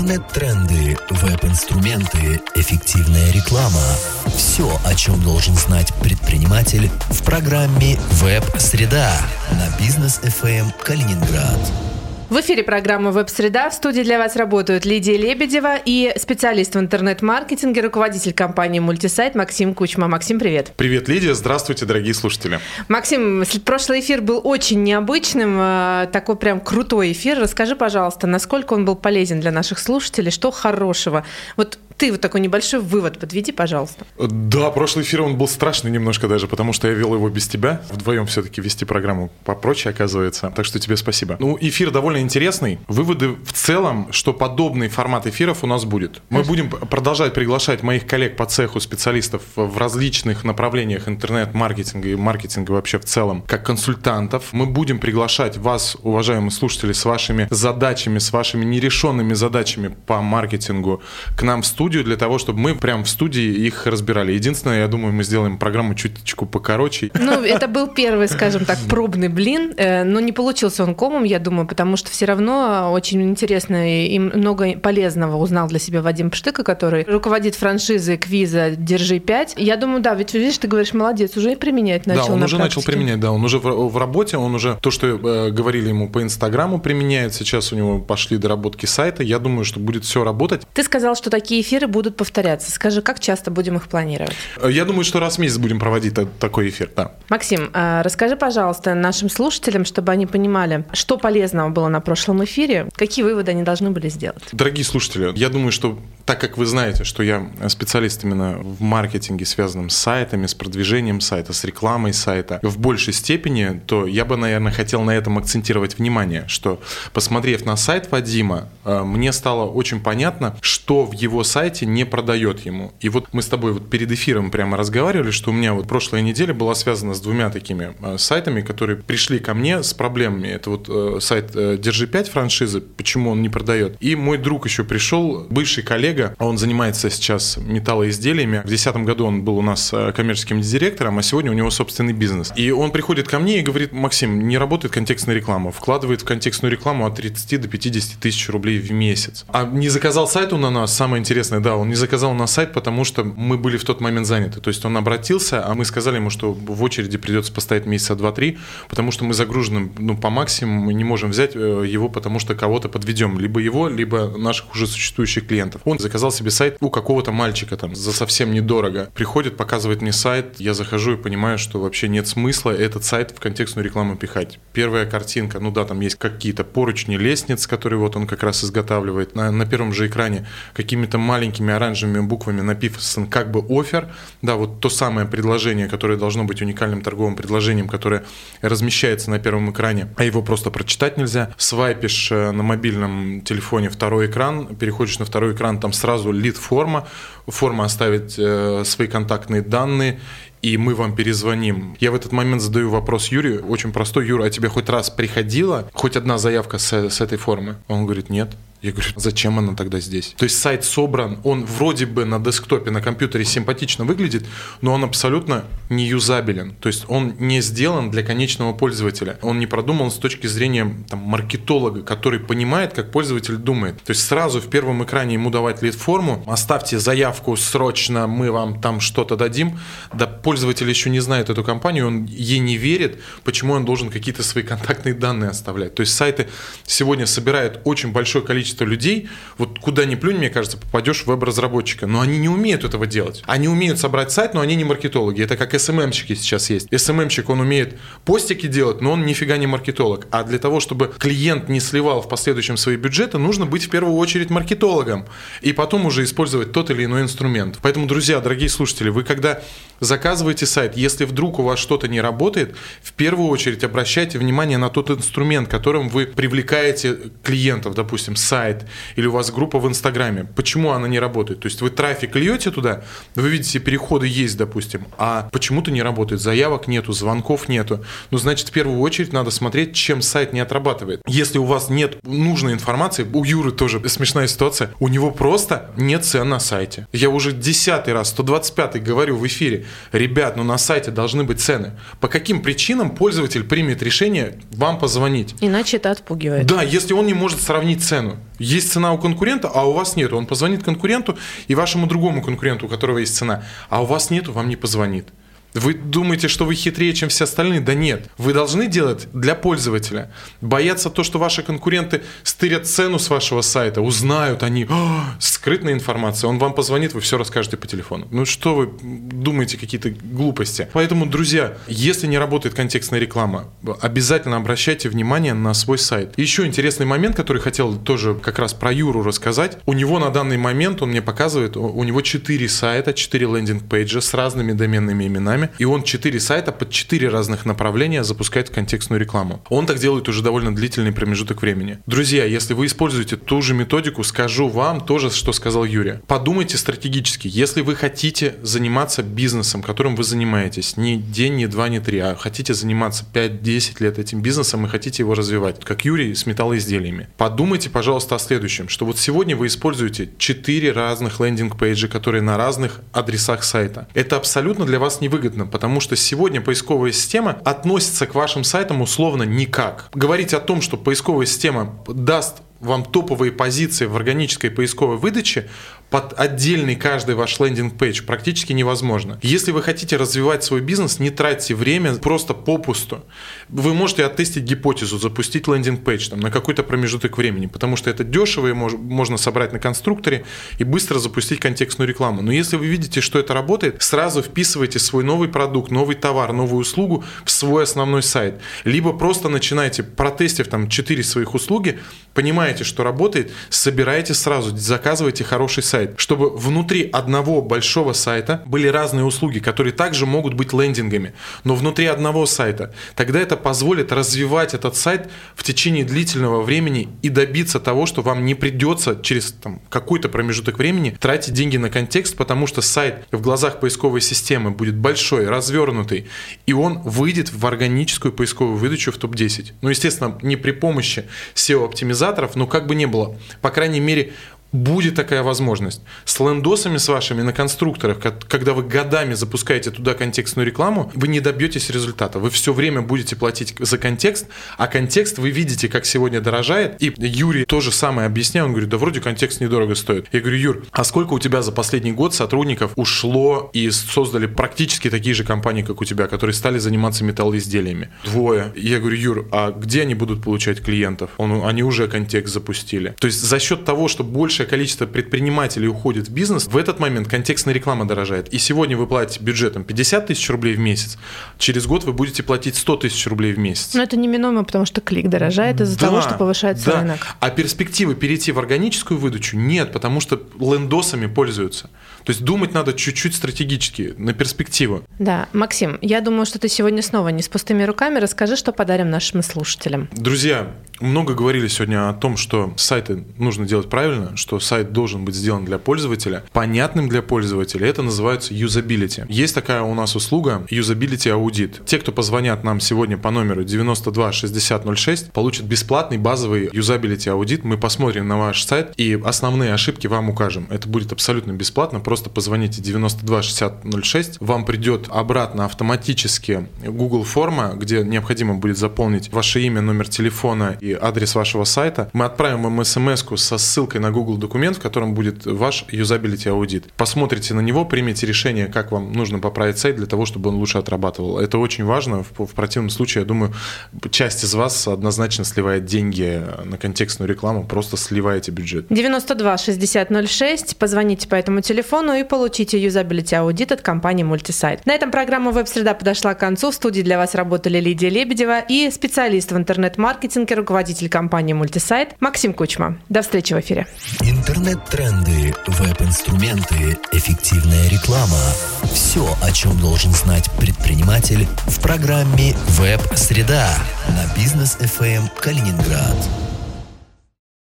Интернет-тренды, веб-инструменты, эффективная реклама. Все, о чем должен знать предприниматель в программе «Веб-среда» на бизнес FM Калининград. В эфире программа «Веб-среда». В студии для вас работают Лидия Лебедева и специалист в интернет-маркетинге, руководитель компании «Мультисайт» Максим Кучма. Максим, привет. Привет, Лидия. Здравствуйте, дорогие слушатели. Максим, прошлый эфир был очень необычным, э, такой прям крутой эфир. Расскажи, пожалуйста, насколько он был полезен для наших слушателей, что хорошего? Вот ты вот такой небольшой вывод подведи, пожалуйста. Да, прошлый эфир он был страшный немножко даже, потому что я вел его без тебя. Вдвоем все-таки вести программу попроче оказывается. Так что тебе спасибо. Ну, эфир довольно интересный. Выводы в целом, что подобный формат эфиров у нас будет. Мы будем продолжать приглашать моих коллег по цеху, специалистов в различных направлениях интернет-маркетинга и маркетинга вообще в целом, как консультантов. Мы будем приглашать вас, уважаемые слушатели, с вашими задачами, с вашими нерешенными задачами по маркетингу к нам в студию студию для того, чтобы мы прям в студии их разбирали. Единственное, я думаю, мы сделаем программу чуточку покороче. Ну, это был первый, скажем так, пробный блин, э, но не получился он комом, я думаю, потому что все равно очень интересно и много полезного узнал для себя Вадим Пштыка, который руководит франшизой квиза «Держи 5». Я думаю, да, ведь видишь, ты говоришь, молодец, уже и применять начал Да, он на уже практике. начал применять, да, он уже в, в работе, он уже то, что э, говорили ему по Инстаграму, применяет. Сейчас у него пошли доработки сайта. Я думаю, что будет все работать. Ты сказал, что такие эфиры будут повторяться. Скажи, как часто будем их планировать? Э, Я думаю, что раз в месяц будем проводить та- такой эфир, да. Максим, а, расскажи, пожалуйста, нашим слушателям, чтобы они понимали, что полезного было на прошлом эфире, какие выводы они должны были сделать. Дорогие слушатели, я думаю, что так как вы знаете, что я специалист именно в маркетинге, связанном с сайтами, с продвижением сайта, с рекламой сайта, в большей степени, то я бы, наверное, хотел на этом акцентировать внимание, что, посмотрев на сайт Вадима, э, мне стало очень понятно, что в его сайте не продает ему. И вот мы с тобой вот перед эфиром прямо разговаривали, что у меня вот прошлая неделя была связана с двумя такими э, сайтами, которые пришли ко мне с проблемами. Это вот э, сайт Держи 5 франшизы, почему он не продает. И мой друг еще пришел, бывший коллега, он занимается сейчас металлоизделиями. В 2010 году он был у нас э, коммерческим директором, а сегодня у него собственный бизнес. И он приходит ко мне и говорит, Максим, не работает контекстная реклама. Вкладывает в контекстную рекламу от 30 до 50 тысяч рублей в месяц. А не заказал сайт он на нас, самое интересное, да, он не заказал на сайт, потому что мы были в тот момент заняты. То есть он обратился, а мы сказали ему, что в очереди придется постоять месяца 2-3, потому что мы загружены ну, по максимуму, мы не можем взять э, его, потому что кого-то подведем. Либо его, либо наших уже существующих клиентов. Он заказал себе сайт у какого-то мальчика там за совсем недорого. Приходит, показывает мне сайт, я захожу и понимаю, что вообще нет смысла этот сайт в контекстную рекламу пихать. Первая картинка, ну да, там есть какие-то поручни лестниц, которые вот он как раз изготавливает. На, на первом же экране какими-то маленькими оранжевыми буквами написан как бы офер. Да, вот то самое предложение, которое должно быть уникальным торговым предложением, которое размещается на первом экране, а его просто прочитать нельзя. Свайпишь э, на мобильном телефоне второй экран, переходишь на второй экран, там сразу лид-форма, форма оставить э, свои контактные данные, и мы вам перезвоним. Я в этот момент задаю вопрос Юрию, очень простой. Юра, а тебе хоть раз приходила хоть одна заявка с, с этой формы? Он говорит, нет. Я говорю, зачем она тогда здесь? То есть сайт собран, он вроде бы на десктопе, на компьютере симпатично выглядит, но он абсолютно не юзабелен. То есть он не сделан для конечного пользователя. Он не продуман с точки зрения там, маркетолога, который понимает, как пользователь думает. То есть сразу в первом экране ему давать лид-форму, оставьте заявку срочно, мы вам там что-то дадим. Да пользователь еще не знает эту компанию, он ей не верит, почему он должен какие-то свои контактные данные оставлять. То есть сайты сегодня собирают очень большое количество людей, вот куда ни плюнь, мне кажется, попадешь в веб-разработчика, но они не умеют этого делать. Они умеют собрать сайт, но они не маркетологи. Это как SMM-щики сейчас есть. SMM-щик, он умеет постики делать, но он нифига не маркетолог. А для того, чтобы клиент не сливал в последующем свои бюджеты, нужно быть в первую очередь маркетологом. И потом уже использовать тот или иной инструмент. Поэтому, друзья, дорогие слушатели, вы когда заказываете сайт, если вдруг у вас что-то не работает, в первую очередь обращайте внимание на тот инструмент, которым вы привлекаете клиентов, допустим, сайт или у вас группа в Инстаграме. Почему она не работает? То есть вы трафик льете туда, вы видите, переходы есть, допустим, а почему-то не работает, заявок нету, звонков нету. Ну, значит, в первую очередь надо смотреть, чем сайт не отрабатывает. Если у вас нет нужной информации, у Юры тоже смешная ситуация, у него просто нет цен на сайте. Я уже десятый раз, 125 говорю в эфире, ребят, ну на сайте должны быть цены. По каким причинам пользователь примет решение вам позвонить? Иначе это отпугивает. Да, если он не может сравнить цену. Есть цена у конкурента, а у вас нет. Он позвонит конкуренту и вашему другому конкуренту, у которого есть цена, а у вас нету, вам не позвонит. Вы думаете, что вы хитрее, чем все остальные? Да нет. Вы должны делать для пользователя. Бояться то, что ваши конкуренты стырят цену с вашего сайта, узнают они. О, скрытная информация. Он вам позвонит, вы все расскажете по телефону. Ну что вы думаете какие-то глупости? Поэтому, друзья, если не работает контекстная реклама, обязательно обращайте внимание на свой сайт. еще интересный момент, который хотел тоже как раз про Юру рассказать. У него на данный момент, он мне показывает, у него 4 сайта, 4 лендинг-пейджа с разными доменными именами руками, и он 4 сайта под 4 разных направления запускает контекстную рекламу. Он так делает уже довольно длительный промежуток времени. Друзья, если вы используете ту же методику, скажу вам тоже, что сказал Юрий. Подумайте стратегически. Если вы хотите заниматься бизнесом, которым вы занимаетесь, не день, не два, не три, а хотите заниматься 5-10 лет этим бизнесом и хотите его развивать, как Юрий с металлоизделиями, подумайте, пожалуйста, о следующем, что вот сегодня вы используете 4 разных лендинг-пейджа, которые на разных адресах сайта. Это абсолютно для вас невыгодно выгодно, потому что сегодня поисковая система относится к вашим сайтам условно никак. Говорить о том, что поисковая система даст вам топовые позиции в органической поисковой выдаче под отдельный каждый ваш landing page практически невозможно. Если вы хотите развивать свой бизнес, не тратьте время просто попусту. Вы можете оттестить гипотезу, запустить landing page на какой-то промежуток времени, потому что это дешево и мож, можно собрать на конструкторе и быстро запустить контекстную рекламу. Но если вы видите, что это работает, сразу вписывайте свой новый продукт, новый товар, новую услугу в свой основной сайт. Либо просто начинайте, протестив там 4 своих услуги, понимаете, что работает, собираете сразу, заказывайте хороший сайт, чтобы внутри одного большого сайта были разные услуги, которые также могут быть лендингами, но внутри одного сайта. Тогда это позволит развивать этот сайт в течение длительного времени и добиться того, что вам не придется через там, какой-то промежуток времени тратить деньги на контекст, потому что сайт в глазах поисковой системы будет большой, развернутый, и он выйдет в органическую поисковую выдачу в топ-10. Ну, естественно, не при помощи SEO-оптимизации, организаторов, но как бы не было, по крайней мере, будет такая возможность. С лендосами с вашими на конструкторах, когда вы годами запускаете туда контекстную рекламу, вы не добьетесь результата. Вы все время будете платить за контекст, а контекст вы видите, как сегодня дорожает. И Юрий то же самое объясняет. Он говорит, да вроде контекст недорого стоит. Я говорю, Юр, а сколько у тебя за последний год сотрудников ушло и создали практически такие же компании, как у тебя, которые стали заниматься металлоизделиями? Двое. Я говорю, Юр, а где они будут получать клиентов? Он, они уже контекст запустили. То есть за счет того, что больше большее количество предпринимателей уходит в бизнес, в этот момент контекстная реклама дорожает. И сегодня вы платите бюджетом 50 тысяч рублей в месяц, через год вы будете платить 100 тысяч рублей в месяц. Но это неминуемо, потому что клик дорожает из-за да, того, что повышается да. рынок. А перспективы перейти в органическую выдачу нет, потому что лендосами пользуются. То есть думать надо чуть-чуть стратегически, на перспективу. Да, Максим, я думаю, что ты сегодня снова не с пустыми руками. Расскажи, что подарим нашим слушателям. Друзья, много говорили сегодня о том, что сайты нужно делать правильно, что сайт должен быть сделан для пользователя, понятным для пользователя. Это называется юзабилити. Есть такая у нас услуга юзабилити аудит. Те, кто позвонят нам сегодня по номеру 92 60 06, получат бесплатный базовый юзабилити аудит. Мы посмотрим на ваш сайт и основные ошибки вам укажем. Это будет абсолютно бесплатно. Просто позвоните 92 60 06. Вам придет обратно автоматически Google форма, где необходимо будет заполнить ваше имя, номер телефона адрес вашего сайта. Мы отправим вам смс со ссылкой на Google документ, в котором будет ваш юзабилити аудит. Посмотрите на него, примите решение, как вам нужно поправить сайт для того, чтобы он лучше отрабатывал. Это очень важно. В, в противном случае, я думаю, часть из вас однозначно сливает деньги на контекстную рекламу, просто сливаете бюджет. 92 60 06. Позвоните по этому телефону и получите юзабилити аудит от компании Multisite. На этом программа «Веб-среда» подошла к концу. В студии для вас работали Лидия Лебедева и специалист в интернет-маркетинге, руководитель руководитель компании «Мультисайт» Максим Кучма. До встречи в эфире. Интернет-тренды, веб-инструменты, эффективная реклама. Все, о чем должен знать предприниматель в программе «Веб-среда» на бизнес FM Калининград.